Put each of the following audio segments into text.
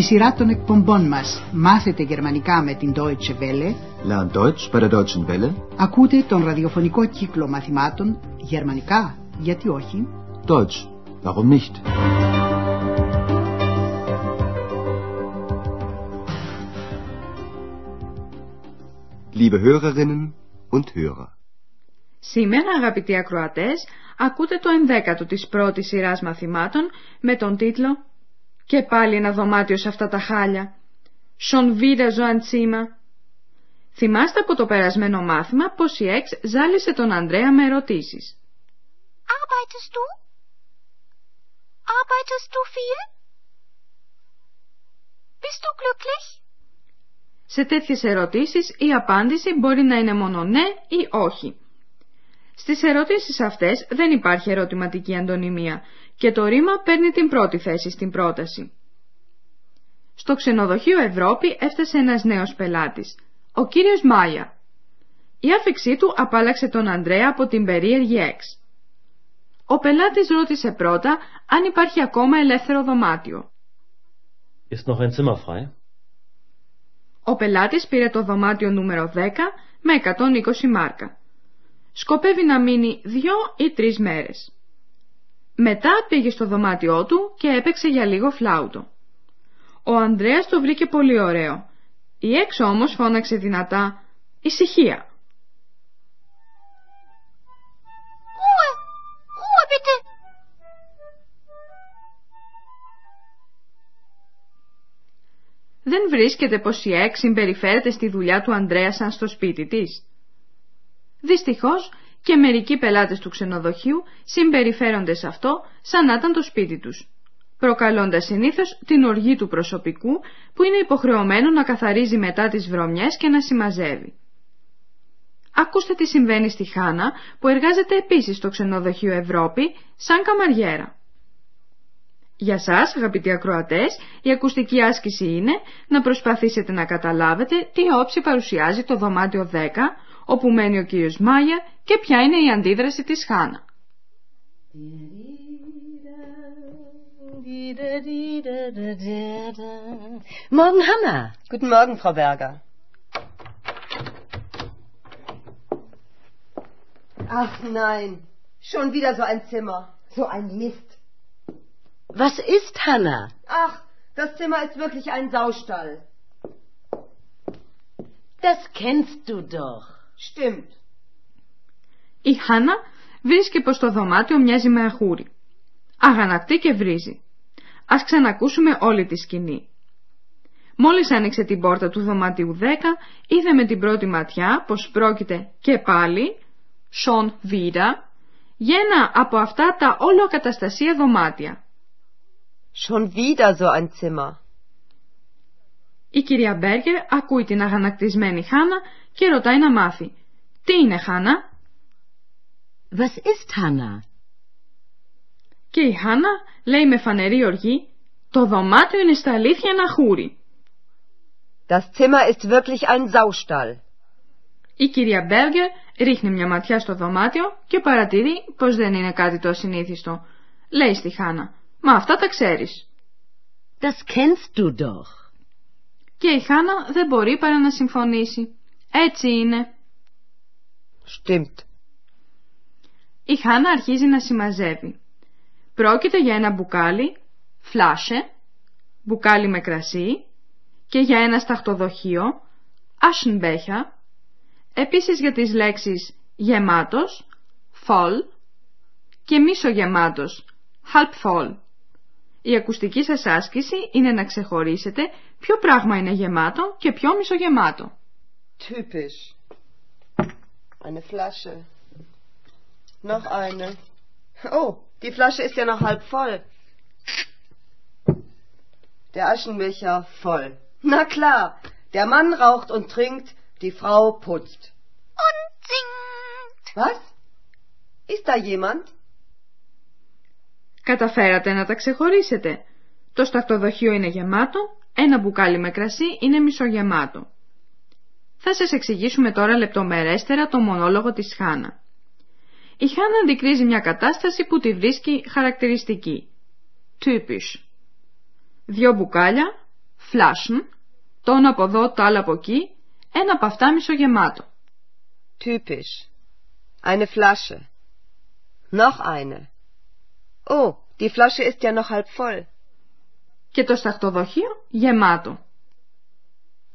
Στη σειρά των εκπομπών μας «Μάθετε γερμανικά με την Deutsche Welle» Lern Deutsch bei der Deutschen Welle. ακούτε τον ραδιοφωνικό κύκλο μαθημάτων «Γερμανικά, γιατί όχι» Deutsch. Warum nicht? Liebe Hörerinnen und Hörer. Σήμερα, αγαπητοί ακροατές, ακούτε το ενδέκατο της πρώτης σειράς μαθημάτων με τον τίτλο «Και πάλι ένα δωμάτιο σε αυτά τα χάλια». Schon wieder so ein Zimmer. Θυμάστε από το περασμένο μάθημα πως η Εξ ζάλισε τον Ανδρέα με ερωτήσεις. Arbeitest du? Arbeitest du viel? Bist du glücklich? Σε τέτοιες ερωτήσεις η απάντηση μπορεί να είναι μόνο ναι ή όχι. Στις ερωτήσεις αυτές δεν υπάρχει ερωτηματική αντωνυμία και το ρήμα παίρνει την πρώτη θέση στην πρόταση. Στο ξενοδοχείο Ευρώπη έφτασε ένας νέος πελάτης, ο κύριος Μάια. Η άφηξή του απάλαξε τον Ανδρέα από την περίεργη έξ. Ο πελάτης ρώτησε πρώτα αν υπάρχει ακόμα ελεύθερο δωμάτιο. Ist noch ein Zimmer frei? Ο πελάτης πήρε το δωμάτιο νούμερο 10 με 120 μάρκα. Σκοπεύει να μείνει δύο ή τρεις μέρες. Μετά πήγε στο δωμάτιό του και έπαιξε για λίγο φλάουτο. Ο Ανδρέας το βρήκε πολύ ωραίο. Η έξω όμως φώναξε δυνατά «Ησυχία». Ruhe! Ruhe bitte! Δεν βρίσκεται πως η Εξ συμπεριφέρεται στη δουλειά του Ανδρέα σαν στο σπίτι της. Δυστυχώς και μερικοί πελάτες του ξενοδοχείου συμπεριφέρονται σε αυτό σαν να ήταν το σπίτι τους, προκαλώντας συνήθως την οργή του προσωπικού που είναι υποχρεωμένο να καθαρίζει μετά τις βρωμιές και να συμμαζεύει. Ακούστε τι συμβαίνει στη Χάνα που εργάζεται επίσης στο ξενοδοχείο Ευρώπη σαν καμαριέρα. Για σας, αγαπητοί ακροατές, η ακουστική άσκηση είναι να προσπαθήσετε να καταλάβετε τι όψη παρουσιάζει το δωμάτιο 10, όπου μένει ο κύριος Μάγια και ποια είναι η αντίδραση της Χάνα. Morgen, Hanna. Guten Morgen, Frau Berger. Ach nein, schon wieder so ein Zimmer. So ein Mist. Was ist, Hanna? Ach, das Zimmer ist wirklich ein Saustall. Das kennst du doch. Stimmt. Η Χάνα βρίσκει πως το δωμάτιο μοιάζει με αχούρι. Αγανακτεί και βρίζει. Ας ξανακούσουμε όλη τη σκηνή. Μόλις άνοιξε την πόρτα του δωμάτιου 10, είδε με την πρώτη ματιά πως πρόκειται και πάλι, schon wieder, για ένα από αυτά τα όλο καταστασία δωμάτια. Schon wieder so ein Zimmer. Η κυρία Μπέργκερ ακούει την αγανακτισμένη Χάνα και ρωτάει να μάθει. Τι είναι Χάνα; Was ist, Hanna? Και η Χάνα λέει με φανερή οργή «Το δωμάτιο είναι στα αλήθεια ένα χούρι». Das Zimmer ist wirklich ein Saustall. Η κυρία Μπέργκερ ρίχνει μια ματιά στο δωμάτιο και παρατηρεί πως δεν είναι κάτι το ασυνήθιστο. Λέει στη Χάνα «Μα αυτά τα ξέρεις». Das kennst du doch. Και η Χάνα δεν μπορεί παρά να συμφωνήσει. Έτσι είναι. Stimmt. Η Χάνα αρχίζει να συμμαζεύει. Πρόκειται για ένα μπουκάλι, φλάσε, μπουκάλι με κρασί και για ένα σταχτοδοχείο, Aschenbecher, επίσης για τις λέξεις γεμάτος, voll και μισογεμάτος, halb voll. Η ακουστική σας άσκηση είναι να ξεχωρίσετε ποιο πράγμα είναι γεμάτο και ποιο μισογεμάτο. Typisch. Eine Flasche. Noch eine. Oh, die Flasche ist ja noch halb voll. Der Aschenbecher voll. Na klar, der Mann raucht und trinkt, die Frau putzt. Und singt! Was? Ist da jemand? Καταφέρατε να τα ξεχωρίσετε. Το σταχτοδοχείο είναι γεμάτο, ένα μπουκάλι με κρασί είναι μισογεμάτο. Θα σας εξηγήσουμε τώρα λεπτομερέστερα το μονόλογο της Χάνα. Η Χάνα αντικρίζει μια κατάσταση που τη βρίσκει χαρακτηριστική. Typisch. Δυο μπουκάλια, Flaschen, το ένα από εδώ, το άλλο από εκεί, ένα από αυτά μισογεμάτο. Typisch. Eine Flasche. Noch eine. Oh, die Flasche ist ja noch halb voll. Και το σταχτοδοχείο γεμάτο.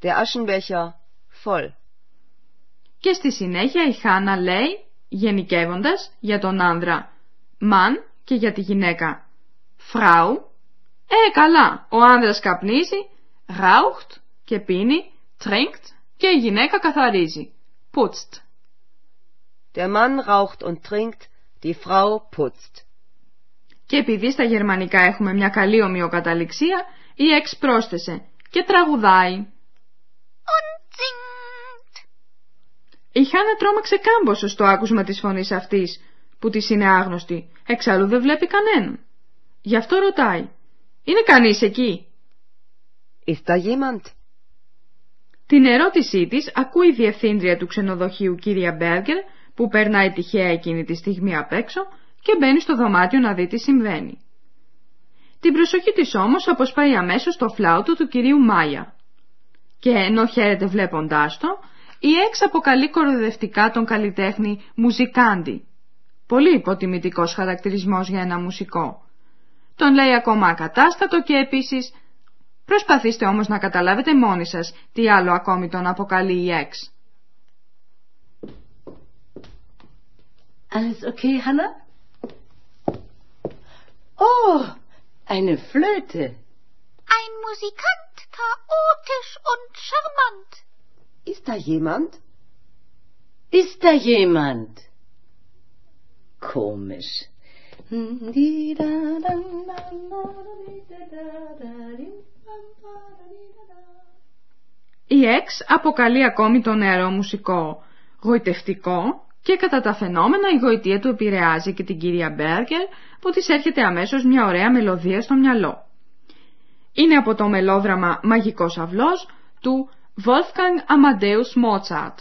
Der Aschenbecher voll. Και στη συνέχεια η Χάνα λέει, γενικεύοντας, για τον άνδρα «man» και για τη γυναίκα «frau». Ε, καλά, ο άνδρας καπνίζει, raucht και πίνει, trinkt και η γυναίκα καθαρίζει, putzt. Der Mann raucht und trinkt, die Frau putzt. Και επειδή στα γερμανικά έχουμε μια καλή ομοιοκαταληξία, η Εξ πρόσθεσε και τραγουδάει. Und singt. Η Χάνα τρόμαξε κάμποσο στο άκουσμα της φωνής αυτής, που της είναι άγνωστη, εξάλλου δεν βλέπει κανέναν. Γι' αυτό ρωτάει. «Είναι κανείς εκεί» Ist da jemand? Την ερώτησή της ακούει η διευθύντρια του ξενοδοχείου κυρία Μπέργκερ που περνάει τυχαία εκείνη τη στιγμή απ' έξω και μπαίνει στο δωμάτιο να δει τι συμβαίνει. Την προσοχή της όμως αποσπάει αμέσως το φλάουτο του κυρίου Μάια. Και ενώ χαίρεται βλέποντάς το, η Έξ αποκαλεί κοροδευτικά τον καλλιτέχνη μουζικάντι. Πολύ υποτιμητικός χαρακτηρισμός για ένα μουσικό. Τον λέει ακόμα ακατάστατο και επίσης Προσπαθήστε όμως να καταλάβετε μόνοι σας τι άλλο ακόμη τον αποκαλεί η Εξ. Alles okay, Hannah? Oh, eine Flöte. Ein Musikant, chaotisch und charmant. Ist da jemand? Ist da jemand? Komisch. Η Εξ αποκαλεί ακόμη τον νεαρό μουσικό γοητευτικό και κατά τα φαινόμενα η γοητεία του επηρεάζει και την κυρία Μπέργκερ που της έρχεται αμέσως μια ωραία μελωδία στο μυαλό. Είναι από το μελόδραμα «Μαγικός αυλός» του Wolfgang Amadeus Mozart.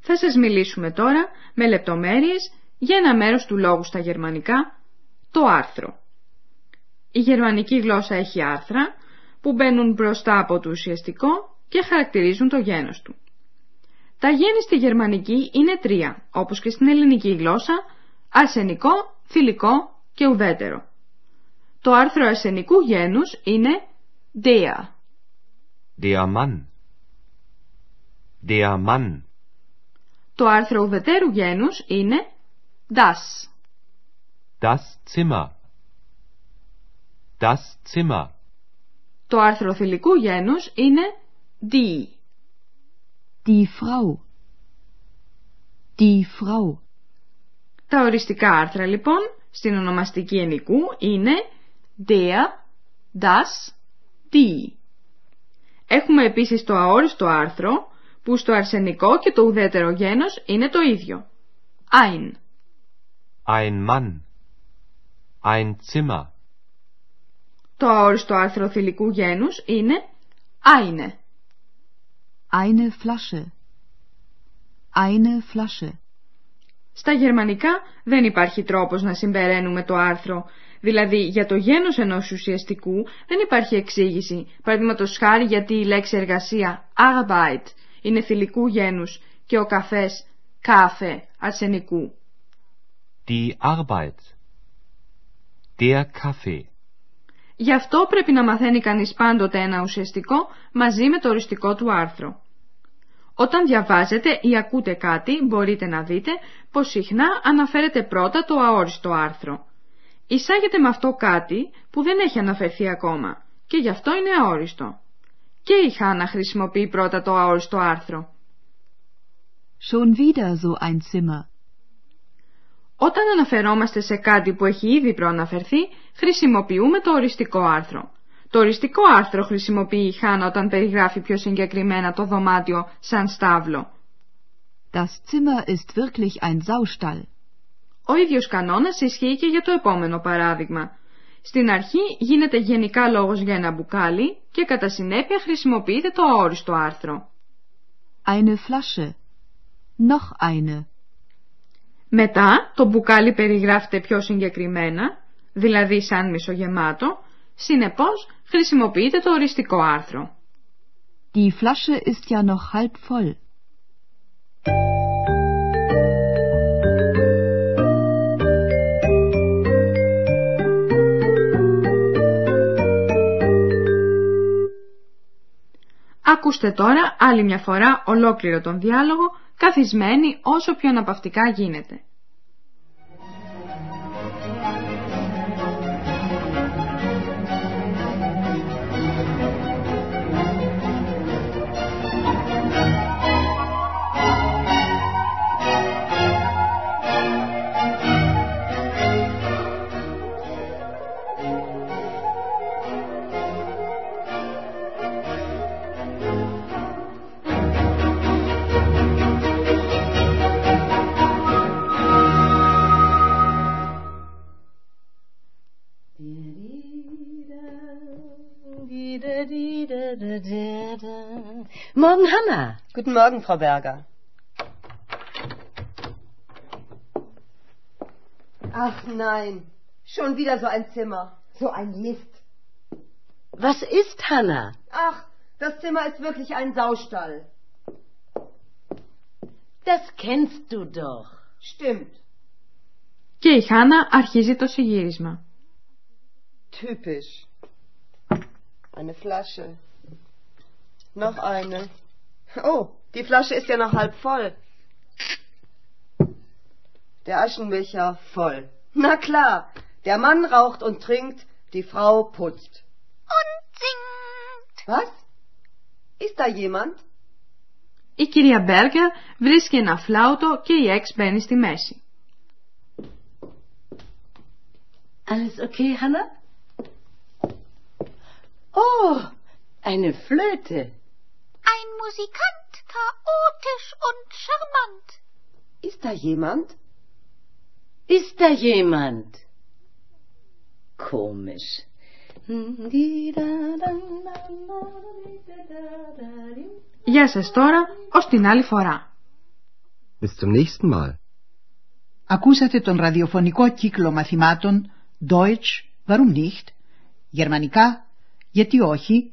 Θα σας μιλήσουμε τώρα με λεπτομέρειες για ένα μέρος του λόγου στα γερμανικά, το άρθρο. Η γερμανική γλώσσα έχει άρθρα που μπαίνουν μπροστά από το ουσιαστικό και χαρακτηρίζουν το γένος του. Τα γέννη στη γερμανική είναι τρία, όπως και στην ελληνική γλώσσα, αρσενικό, θηλυκό και ουδέτερο. Το άρθρο αρσενικού γένους είναι der. Der Mann. Der Mann. Το άρθρο ουδετέρου γένους είναι das. Das Zimmer. Das Zimmer. Το άρθρο θηλυκού γένους είναι die. Die Frau. Die Frau. Τα οριστικά άρθρα λοιπόν στην ονομαστική ενικού είναι der, das, die. Έχουμε επίσης το αόριστο άρθρο που στο αρσενικό και το ουδέτερο γένος είναι το ίδιο. Ein. Ein Mann. Ein Zimmer. Το αόριστο άρθρο θηλυκού γένους είναι eine. Eine Flasche. Eine Flasche. Στα γερμανικά δεν υπάρχει τρόπος να συμπεραίνουμε το άρθρο, δηλαδή για το γένος ενός ουσιαστικού δεν υπάρχει εξήγηση, παραδείγματος χάρη γιατί η λέξη εργασία Arbeit είναι θηλυκού γένους και ο καφές κάφε αρσενικού. Die Arbeit. Der Kaffee. Γι' αυτό πρέπει να μαθαίνει κανείς πάντοτε ένα ουσιαστικό μαζί με το οριστικό του άρθρο. Όταν διαβάζετε ή ακούτε κάτι μπορείτε να δείτε πως συχνά αναφέρεται πρώτα το αόριστο άρθρο. Εισάγεται με αυτό κάτι που δεν έχει αναφερθεί ακόμα και γι' αυτό είναι αόριστο. Και η Χάνα χρησιμοποιεί πρώτα το αόριστο άρθρο. Schon wieder so ein Zimmer. Όταν αναφερόμαστε σε κάτι που έχει ήδη προαναφερθεί, χρησιμοποιούμε το οριστικό άρθρο. Το οριστικό άρθρο χρησιμοποιεί η Χάνα όταν περιγράφει πιο συγκεκριμένα το δωμάτιο σαν στάβλο. Das Zimmer ist wirklich ein Saustall. Ο ίδιος κανόνας ισχύει και για το επόμενο παράδειγμα. Στην αρχή γίνεται γενικά λόγος για ένα μπουκάλι και κατά συνέπεια χρησιμοποιείται το αόριστο άρθρο. Eine Flasche. Noch eine. Μετά το μπουκάλι περιγράφεται πιο συγκεκριμένα, δηλαδή σαν μισογεμάτο, συνεπώς χρησιμοποιείται το οριστικό άρθρο. Die Flasche ist ja noch halb voll. Ακούστε τώρα άλλη μια φορά ολόκληρο τον διάλογο, καθισμένοι όσο πιο αναπαυτικά γίνεται. Morgen, Hanna. Guten Morgen, Frau Berger. Ach nein, schon wieder so ein Zimmer. So ein Mist. Was ist, Hanna? Ach, das Zimmer ist wirklich ein Saustall. Das kennst du doch. Stimmt. Και η Χάνα αρχίζει το συγύρισμα. Typisch. Eine Flasche. Noch eine. Oh, die Flasche ist ja noch halb voll. Der Aschenbecher voll. Na klar, der Mann raucht und trinkt, die Frau putzt. Und singt. Was? Ist da jemand? Η κυρία Μπέργκερ βρίσκει ένα φλάουτο και η Εξ μπαίνει στη μέση. Alles okay, Hanna? Oh, eine Flöte. Ein Musikant, chaotisch und charmant. Ist da jemand? Ist da jemand? Komisch. Γεια σας τώρα, ως την άλλη φορά. Bis zum nächsten Mal. Ακούσατε τον ραδιοφωνικό κύκλο μαθημάτων Deutsch, warum nicht, γερμανικά, γιατί όχι,